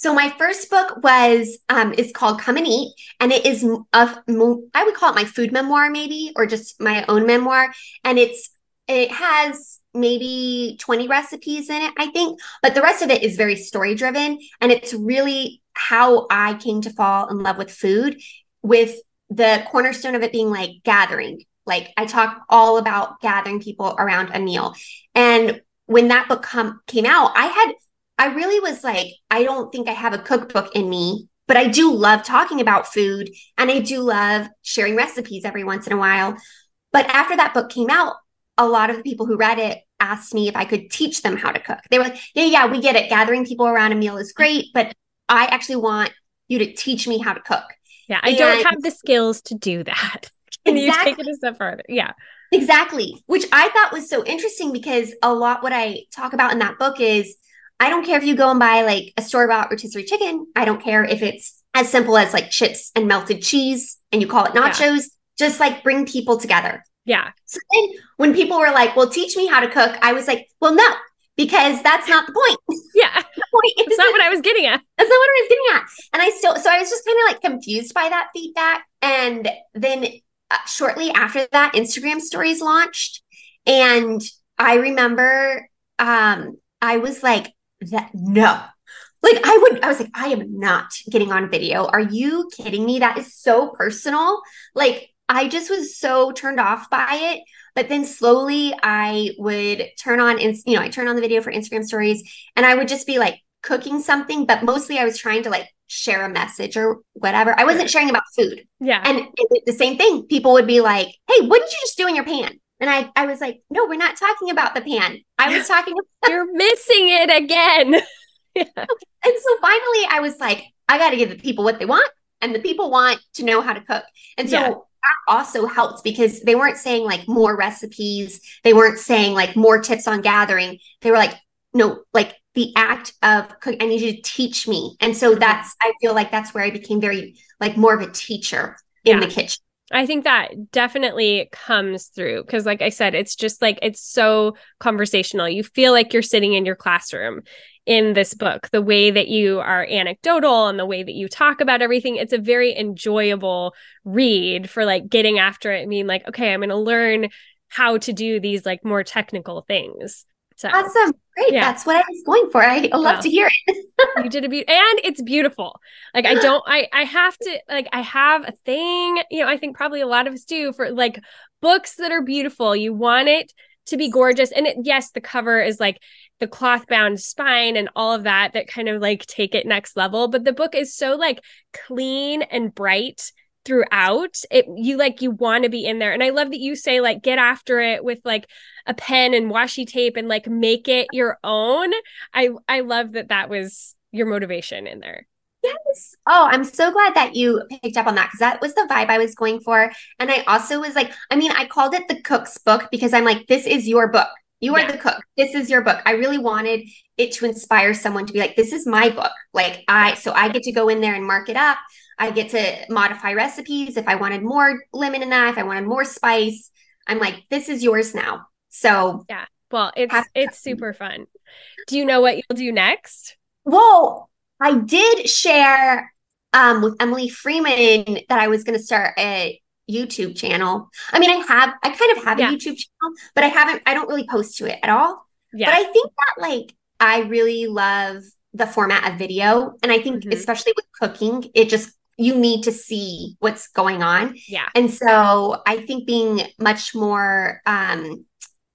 so my first book was um is called Come and Eat, and it is a I would call it my food memoir maybe, or just my own memoir, and it's it has maybe 20 recipes in it, I think, but the rest of it is very story driven, and it's really how I came to fall in love with food, with the cornerstone of it being like gathering. Like I talk all about gathering people around a meal. And when that book come, came out, I had, I really was like, I don't think I have a cookbook in me, but I do love talking about food and I do love sharing recipes every once in a while. But after that book came out, a lot of the people who read it asked me if I could teach them how to cook. They were like, yeah, yeah, we get it. Gathering people around a meal is great, but I actually want you to teach me how to cook. Yeah, I and don't have the skills to do that. Can exactly. you take it a step further? Yeah. Exactly. Which I thought was so interesting because a lot what I talk about in that book is I don't care if you go and buy like a store bought rotisserie chicken. I don't care if it's as simple as like chips and melted cheese and you call it nachos. Yeah. Just like bring people together. Yeah. So then when people were like, well, teach me how to cook, I was like, well, no, because that's not the point. Yeah. the point is that's not what I was getting at. That's not what I was getting at. And I still, so I was just kind of like confused by that feedback. And then uh, shortly after that, Instagram stories launched. And I remember um, I was like, that no. Like I would, I was like, I am not getting on video. Are you kidding me? That is so personal. Like I just was so turned off by it. But then slowly I would turn on, and you know, I turn on the video for Instagram stories and I would just be like cooking something, but mostly I was trying to like share a message or whatever. I wasn't sharing about food. Yeah. And the same thing, people would be like, hey, what did you just do in your pan? And I, I was like, no, we're not talking about the pan. I was talking about- You're missing it again. yeah. And so finally I was like, I got to give the people what they want. And the people want to know how to cook. And so yeah that also helped because they weren't saying like more recipes. They weren't saying like more tips on gathering. They were like, no, like the act of cook, I need you to teach me. And so mm-hmm. that's, I feel like that's where I became very like more of a teacher in yeah. the kitchen. I think that definitely comes through because, like I said, it's just like it's so conversational. You feel like you're sitting in your classroom in this book, the way that you are anecdotal and the way that you talk about everything. It's a very enjoyable read for like getting after it and being like, okay, I'm going to learn how to do these like more technical things. So, awesome. Great. Yeah. That's what I was going for. I love to hear it. you did a beautiful and it's beautiful. Like I don't I I have to like I have a thing, you know, I think probably a lot of us do for like books that are beautiful. You want it to be gorgeous. And it, yes, the cover is like the cloth bound spine and all of that that kind of like take it next level. But the book is so like clean and bright throughout it you like you want to be in there and i love that you say like get after it with like a pen and washi tape and like make it your own i i love that that was your motivation in there Yes. Oh, I'm so glad that you picked up on that because that was the vibe I was going for. And I also was like, I mean, I called it the cook's book because I'm like, this is your book. You are yeah. the cook. This is your book. I really wanted it to inspire someone to be like, this is my book. Like, I, so I get to go in there and mark it up. I get to modify recipes if I wanted more lemon in that, if I wanted more spice. I'm like, this is yours now. So yeah. Well, it's it's super fun. Do you know what you'll do next? Well, I did share um, with Emily Freeman that I was going to start a YouTube channel. I mean, I have, I kind of have yeah. a YouTube channel, but I haven't, I don't really post to it at all. Yeah. But I think that like I really love the format of video. And I think, mm-hmm. especially with cooking, it just you need to see what's going on. Yeah. And so I think being much more um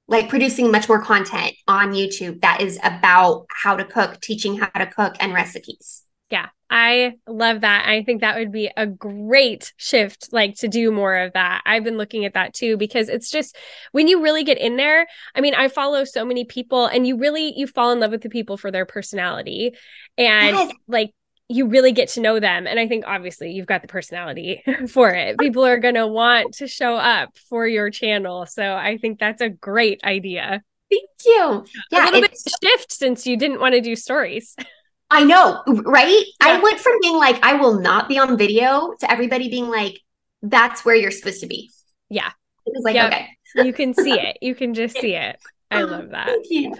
like producing much more content on YouTube that is about how to cook, teaching how to cook and recipes. Yeah, I love that. I think that would be a great shift, like to do more of that. I've been looking at that too because it's just when you really get in there. I mean, I follow so many people, and you really you fall in love with the people for their personality, and yes. like you really get to know them. And I think obviously you've got the personality for it. People are going to want to show up for your channel. So I think that's a great idea. Thank you. Yeah. A little bit shift since you didn't want to do stories. I know, right? Yeah. I went from being like, I will not be on video to everybody being like, that's where you're supposed to be. Yeah. It was like, yep. okay. you can see it. You can just see it. I oh, love that. Thank you.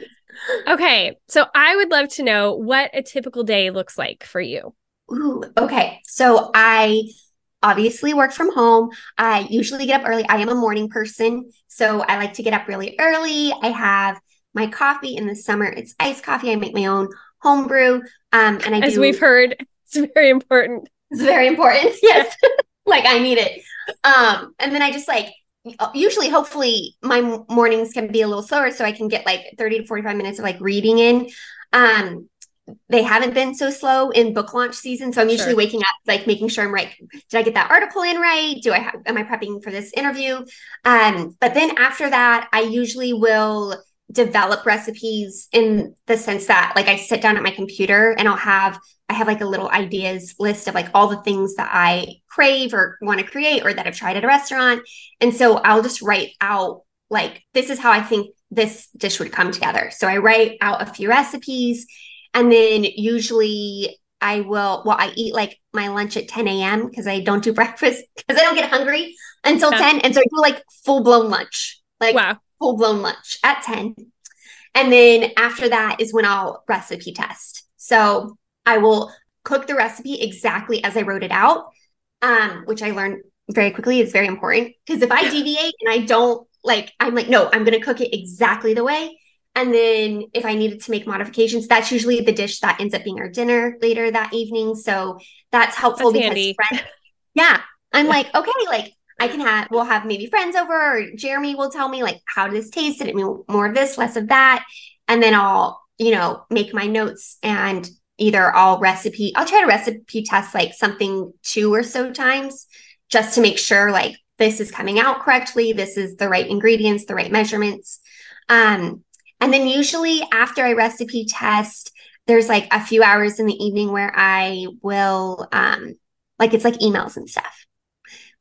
Okay. So I would love to know what a typical day looks like for you. Ooh, okay. So I obviously work from home. I usually get up early. I am a morning person. So I like to get up really early. I have my coffee in the summer. It's iced coffee. I make my own home brew. Um, and I As do- we've heard, It's very important. It's very important. Yes. like I need it. Um, and then I just like usually hopefully my mornings can be a little slower so I can get like 30 to 45 minutes of like reading in. Um, they haven't been so slow in book launch season. So I'm usually sure. waking up, like making sure I'm right. Did I get that article in right? Do I have, am I prepping for this interview? Um, but then after that, I usually will develop recipes in the sense that like I sit down at my computer and I'll have I have like a little ideas list of like all the things that I crave or want to create or that I've tried at a restaurant. And so I'll just write out like this is how I think this dish would come together. So I write out a few recipes and then usually I will well I eat like my lunch at 10 a.m. because I don't do breakfast because I don't get hungry until yeah. 10. And so I do like full blown lunch. Like wow full blown lunch at 10. And then after that is when I'll recipe test. So I will cook the recipe exactly as I wrote it out, um, which I learned very quickly is very important. Because if I deviate and I don't like, I'm like, no, I'm going to cook it exactly the way. And then if I needed to make modifications, that's usually the dish that ends up being our dinner later that evening. So that's helpful that's because friends, yeah, I'm like, okay, like I can have we'll have maybe friends over or Jeremy will tell me like how does this taste and it mean more of this, less of that. And then I'll, you know, make my notes and either I'll recipe, I'll try to recipe test like something two or so times just to make sure like this is coming out correctly, this is the right ingredients, the right measurements. Um, and then usually after I recipe test, there's like a few hours in the evening where I will um like it's like emails and stuff.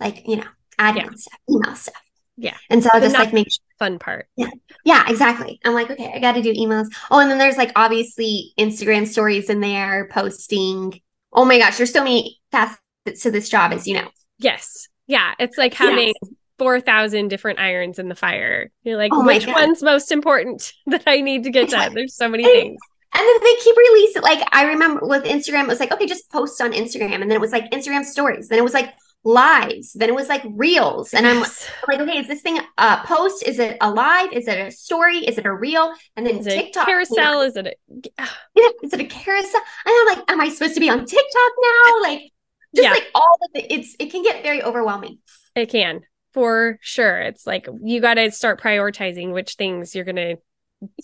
Like, you know, admin yeah. stuff, email stuff. Yeah. And so I'll just like make sure. fun part. Yeah. Yeah, exactly. I'm like, okay, I got to do emails. Oh, and then there's like obviously Instagram stories in there, posting. Oh my gosh, there's so many facets to this job, as you know. Yes. Yeah. It's like having yes. 4,000 different irons in the fire. You're like, oh which one's most important that I need to get done? There's so many and, things. And then they keep releasing, like, I remember with Instagram, it was like, okay, just post on Instagram. And then it was like Instagram stories. Then it was like lives then it was like reels. And. I'm, like okay is this thing a post? Is it a live is it a story? Is it a reel? And then is tiktok carousel? is it a ah. is it a carousel? And i'm like am i supposed to be on tiktok now? Like just yeah. like all of it it's it can get very overwhelming. It can for sure. It's like you got to start prioritizing which things you're gonna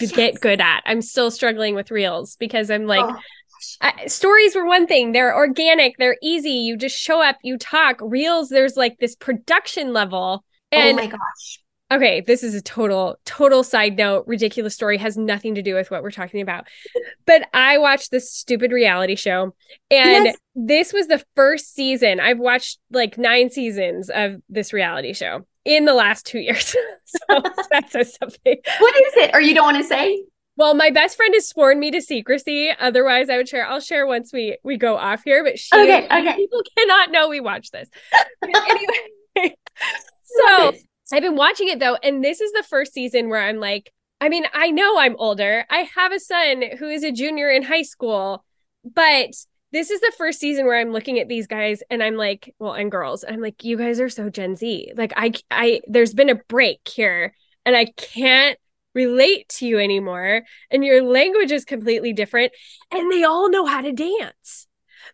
yes. get good at. I'm still struggling with reels because i'm like oh I, stories were one thing. They're organic, they're easy. You just show up, you talk. Reels, there's like this production level. Oh and oh my gosh. Okay, this is a total, total side note. Ridiculous story has nothing to do with what we're talking about. But I watched this stupid reality show, and yes. this was the first season. I've watched like nine seasons of this reality show in the last two years. so that says something. What is it? Or you don't want to say? Well, my best friend has sworn me to secrecy. Otherwise, I would share. I'll share once we we go off here. But she, okay, okay. people cannot know we watch this. anyway, so I've been watching it though, and this is the first season where I'm like, I mean, I know I'm older. I have a son who is a junior in high school, but this is the first season where I'm looking at these guys and I'm like, well, and girls, I'm like, you guys are so Gen Z. Like, I, I, there's been a break here, and I can't relate to you anymore and your language is completely different and they all know how to dance.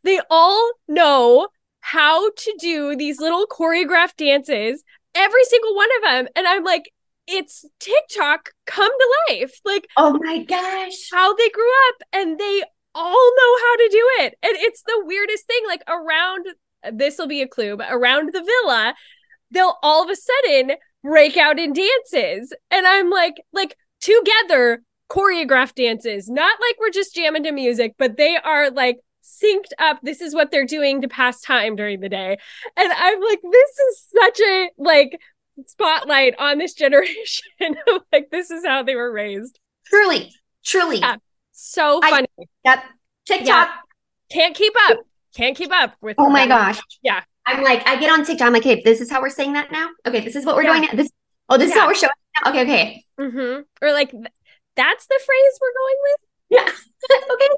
They all know how to do these little choreographed dances every single one of them and i'm like it's tiktok come to life. Like oh my gosh. how they grew up and they all know how to do it and it's the weirdest thing like around this will be a clue but around the villa they'll all of a sudden break out in dances. And I'm like, like together choreographed dances, not like we're just jamming to music, but they are like synced up. This is what they're doing to pass time during the day. And I'm like, this is such a like spotlight on this generation. like, this is how they were raised. Truly, truly. Yeah, so funny. I, yep. TikTok. Yeah. Can't keep up. Can't keep up with. Oh my gosh. Yeah. I'm like, I get on TikTok. I'm like, hey, this is how we're saying that now. Okay, this is what we're yeah. doing now. This, oh, this yeah. is how we're showing. Now. Okay, okay. Mm-hmm. Or like, that's the phrase we're going with. Yeah. okay.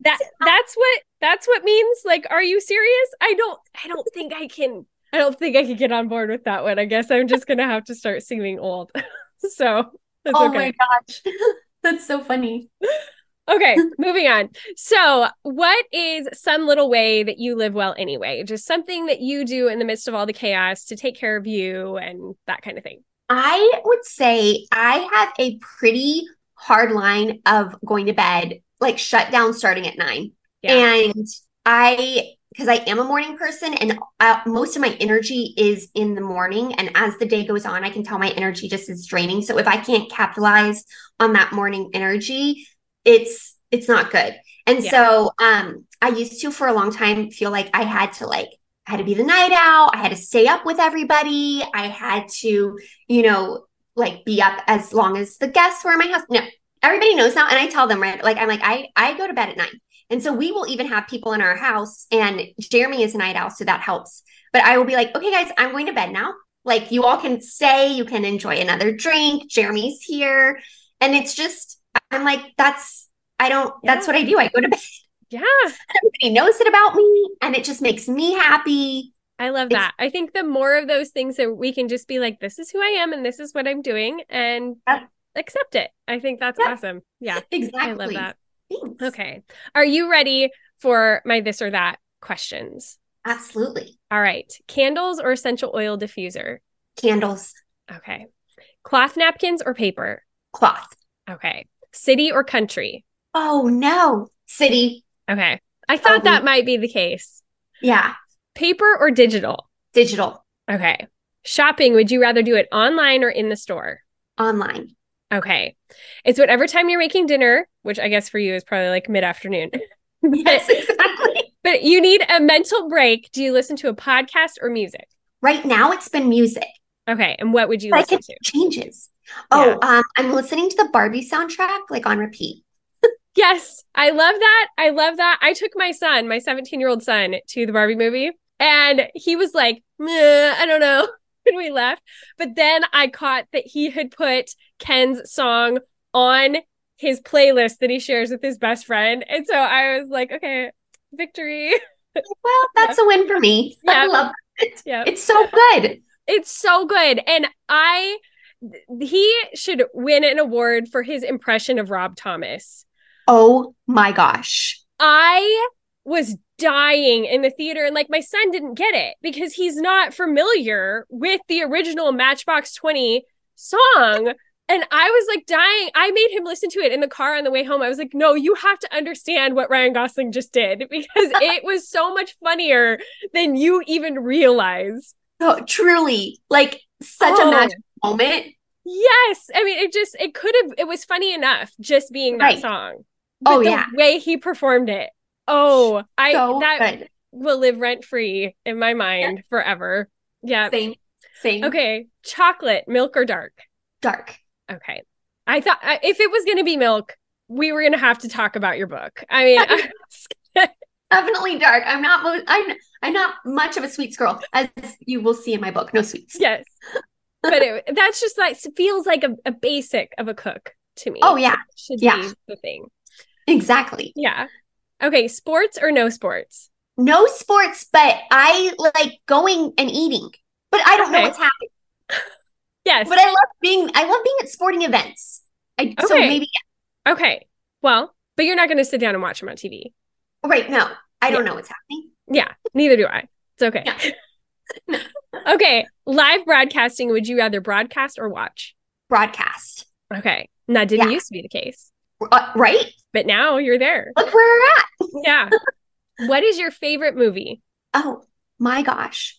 That's, that that's what that's what means. Like, are you serious? I don't. I don't think I can. I don't think I can get on board with that one. I guess I'm just gonna have to start seeming old. so. oh okay. my gosh, that's so funny. Okay, moving on. So, what is some little way that you live well anyway? Just something that you do in the midst of all the chaos to take care of you and that kind of thing. I would say I have a pretty hard line of going to bed, like shut down starting at nine. Yeah. And I, because I am a morning person and uh, most of my energy is in the morning. And as the day goes on, I can tell my energy just is draining. So if I can't capitalize on that morning energy, it's it's not good. And yeah. so um I used to for a long time feel like I had to like I had to be the night owl, I had to stay up with everybody, I had to, you know, like be up as long as the guests were in my house. No, everybody knows now. And I tell them, right? Like I'm like, I I go to bed at nine. And so we will even have people in our house, and Jeremy is a night owl, so that helps. But I will be like, okay, guys, I'm going to bed now. Like you all can stay, you can enjoy another drink. Jeremy's here. And it's just I'm like, that's, I don't, yeah. that's what I do. I go to bed. Yeah. Everybody knows it about me and it just makes me happy. I love it's, that. I think the more of those things that we can just be like, this is who I am and this is what I'm doing and yeah. accept it. I think that's yeah. awesome. Yeah. Exactly. I love that. Thanks. Okay. Are you ready for my this or that questions? Absolutely. All right. Candles or essential oil diffuser? Candles. Okay. Cloth napkins or paper? Cloth. Okay. City or country? Oh no, city. Okay. I thought oh, that might be the case. Yeah. Paper or digital? Digital. Okay. Shopping, would you rather do it online or in the store? Online. Okay. It's whatever time you're making dinner, which I guess for you is probably like mid afternoon. yes, exactly. But you need a mental break. Do you listen to a podcast or music? Right now, it's been music. Okay. And what would you listen to? Changes. Oh, yeah. um, I'm listening to the Barbie soundtrack like on repeat. yes, I love that. I love that. I took my son, my 17 year old son, to the Barbie movie, and he was like, I don't know. when we left. But then I caught that he had put Ken's song on his playlist that he shares with his best friend. And so I was like, okay, victory. Well, that's yeah. a win for me. Yeah. I love it. Yeah. It's so good. It's so good. And I he should win an award for his impression of Rob Thomas. Oh my gosh. I was dying in the theater and like my son didn't get it because he's not familiar with the original Matchbox 20 song and I was like dying. I made him listen to it in the car on the way home. I was like, no, you have to understand what Ryan Gosling just did because it was so much funnier than you even realize. Oh, truly. Like such oh. a magic moment. Yes. I mean, it just, it could have, it was funny enough just being that right. song. Oh, but oh, the yeah. way he performed it. Oh, I, so that good. will live rent free in my mind yeah. forever. Yeah. Same. Same. Okay. Chocolate, milk or dark? Dark. Okay. I thought if it was going to be milk, we were going to have to talk about your book. I mean, definitely dark. I'm not. I'm. I'm not much of a sweets girl, as you will see in my book. No sweets. Yes but it, that's just like feels like a, a, basic of a cook to me. Oh yeah, should yeah. be the thing. Exactly. Yeah. Okay. Sports or no sports? No sports, but I like going and eating. But I don't okay. know what's happening. yes. But I love being. I love being at sporting events. I, okay. So maybe. Yeah. Okay. Well, but you're not going to sit down and watch them on TV. Right. No, I don't know what's happening. Yeah. Neither do I. It's okay. Yeah. okay. Live broadcasting, would you rather broadcast or watch? Broadcast. Okay. And that didn't yeah. used to be the case. Uh, right? But now you're there. Look where we're at. yeah. What is your favorite movie? Oh my gosh.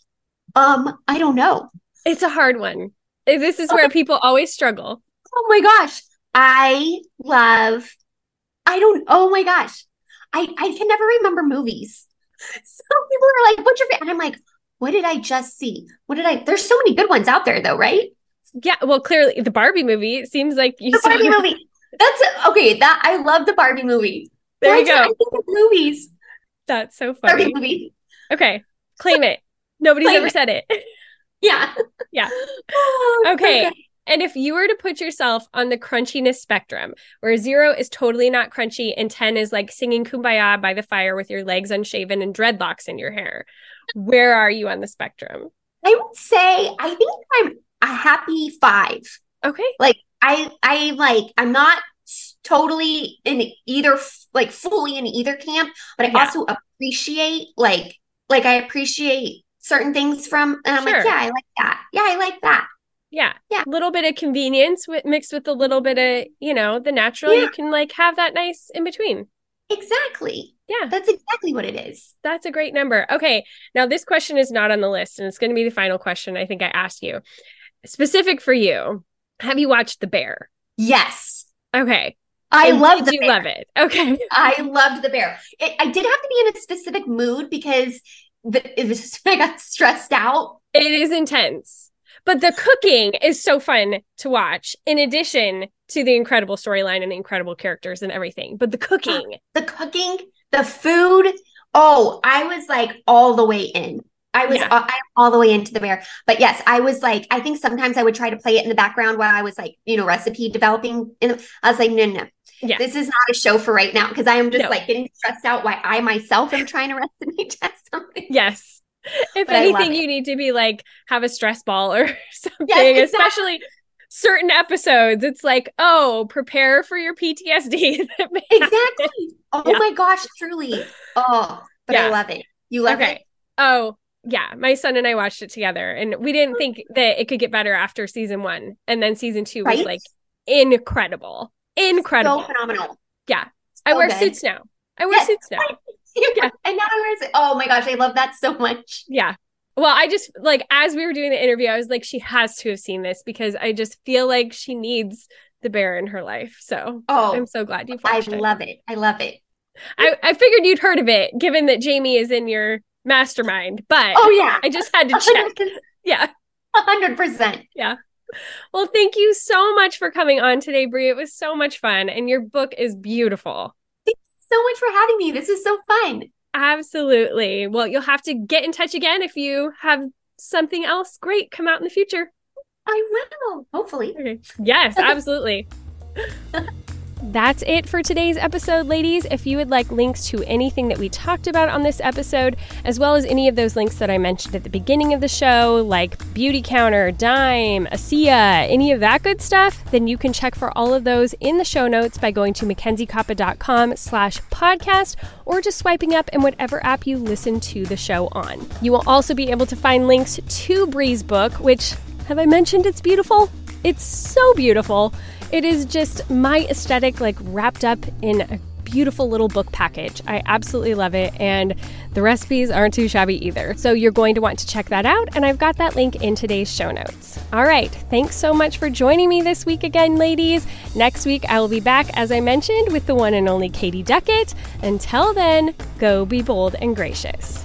Um, I don't know. It's a hard one. This is where people always struggle. Oh my gosh. I love I don't oh my gosh. I I can never remember movies. Some people are like, what's your favorite? And I'm like, what did I just see? What did I? There's so many good ones out there, though, right? Yeah. Well, clearly the Barbie movie seems like you. The saw- Barbie movie. That's okay. That I love the Barbie movie. There Why you go. I think of movies. That's so funny. Barbie movie. Okay, claim it. Nobody's claim ever it. said it. Yeah. Yeah. Oh, okay. okay. And if you were to put yourself on the crunchiness spectrum, where zero is totally not crunchy and 10 is like singing kumbaya by the fire with your legs unshaven and dreadlocks in your hair, where are you on the spectrum? I would say I think I'm a happy five. Okay. Like I I like I'm not totally in either like fully in either camp, but I Yeah. also appreciate like like I appreciate certain things from and I'm Sure. like, yeah, I like that. Yeah, I like that. Yeah. Yeah. A little bit of convenience with, mixed with a little bit of, you know, the natural. yeah. You can like have that nice in between. Exactly. Yeah. That's exactly what it is. That's a great number. Okay. Now, this question is not on the list, and it's going to be the final question I think I asked you. Specific for you, have you watched The Bear? Yes. Okay. I And love the you bear. love it? Okay. I loved the bear. It, I did have to be in a specific mood because the, it was I got stressed out. It is intense, but the cooking is so fun to watch, in addition to the incredible storyline and the incredible characters and everything. But the cooking, The cooking, the food. Oh, I was like all the way in. I was Yeah. Uh, all, I'm all the way into the bear. But yes, I was like, I think sometimes I would try to play it in the background while I was like, you know, recipe developing. And I was like, no, no, no. Yeah. This is not a show for right now because I am just No. like getting stressed out why I myself am trying to recipe test something. yes. If But anything, you need to be like have a stress ball or something, exactly. especially certain episodes. It's like, oh, prepare for your PTSD. Exactly. Oh Yeah. my gosh, truly. Oh, but I Yeah. love it. You love okay. it? Oh, yeah. My son and I watched it together, and we didn't mm. think that it could get better after season one. And then season two was like incredible. Incredible. So phenomenal. Yeah. I wear good. suits now. I wear Yes. suits now. Yeah. And now I wear Oh my gosh, I love that so much. Yeah. Well, I just like as we were doing the interview, I was like, she has to have seen this because I just feel like she needs the bear in her life. So Oh, I'm so glad you've I watched it. love it. I love it. I, I figured you'd heard of it, given that Jamie is in your mastermind, but Oh yeah. I just had to check. Yeah. A hundred percent. Yeah. Well, thank you so much for coming on today, Bri. It was so much fun, and your book is beautiful. So much for having me. This is so fun. Absolutely. Well, you'll have to get in touch again if you have something else great come out in the future. I will. Hopefully. Okay. Yes, absolutely. That's it for today's episode, ladies. If you would like links to anything that we talked about on this episode, as well as any of those links that I mentioned at the beginning of the show, like Beauty Counter, Dime, ASEA, any of that good stuff, then you can check for all of those in the show notes by going to mackenziekoppa.com slash podcast or just swiping up in whatever app you listen to the show on. You will also be able to find links to Bri's book, which, have I mentioned it's beautiful? It's so beautiful. It is just my aesthetic, like wrapped up in a beautiful little book package. I absolutely love it, and the recipes aren't too shabby either. So you're going to want to check that out, and I've got that link in today's show notes. All right, thanks so much for joining me this week again, ladies. Next week, I will be back, as I mentioned, with the one and only Katie Duckett. Until then, go be bold and gracious.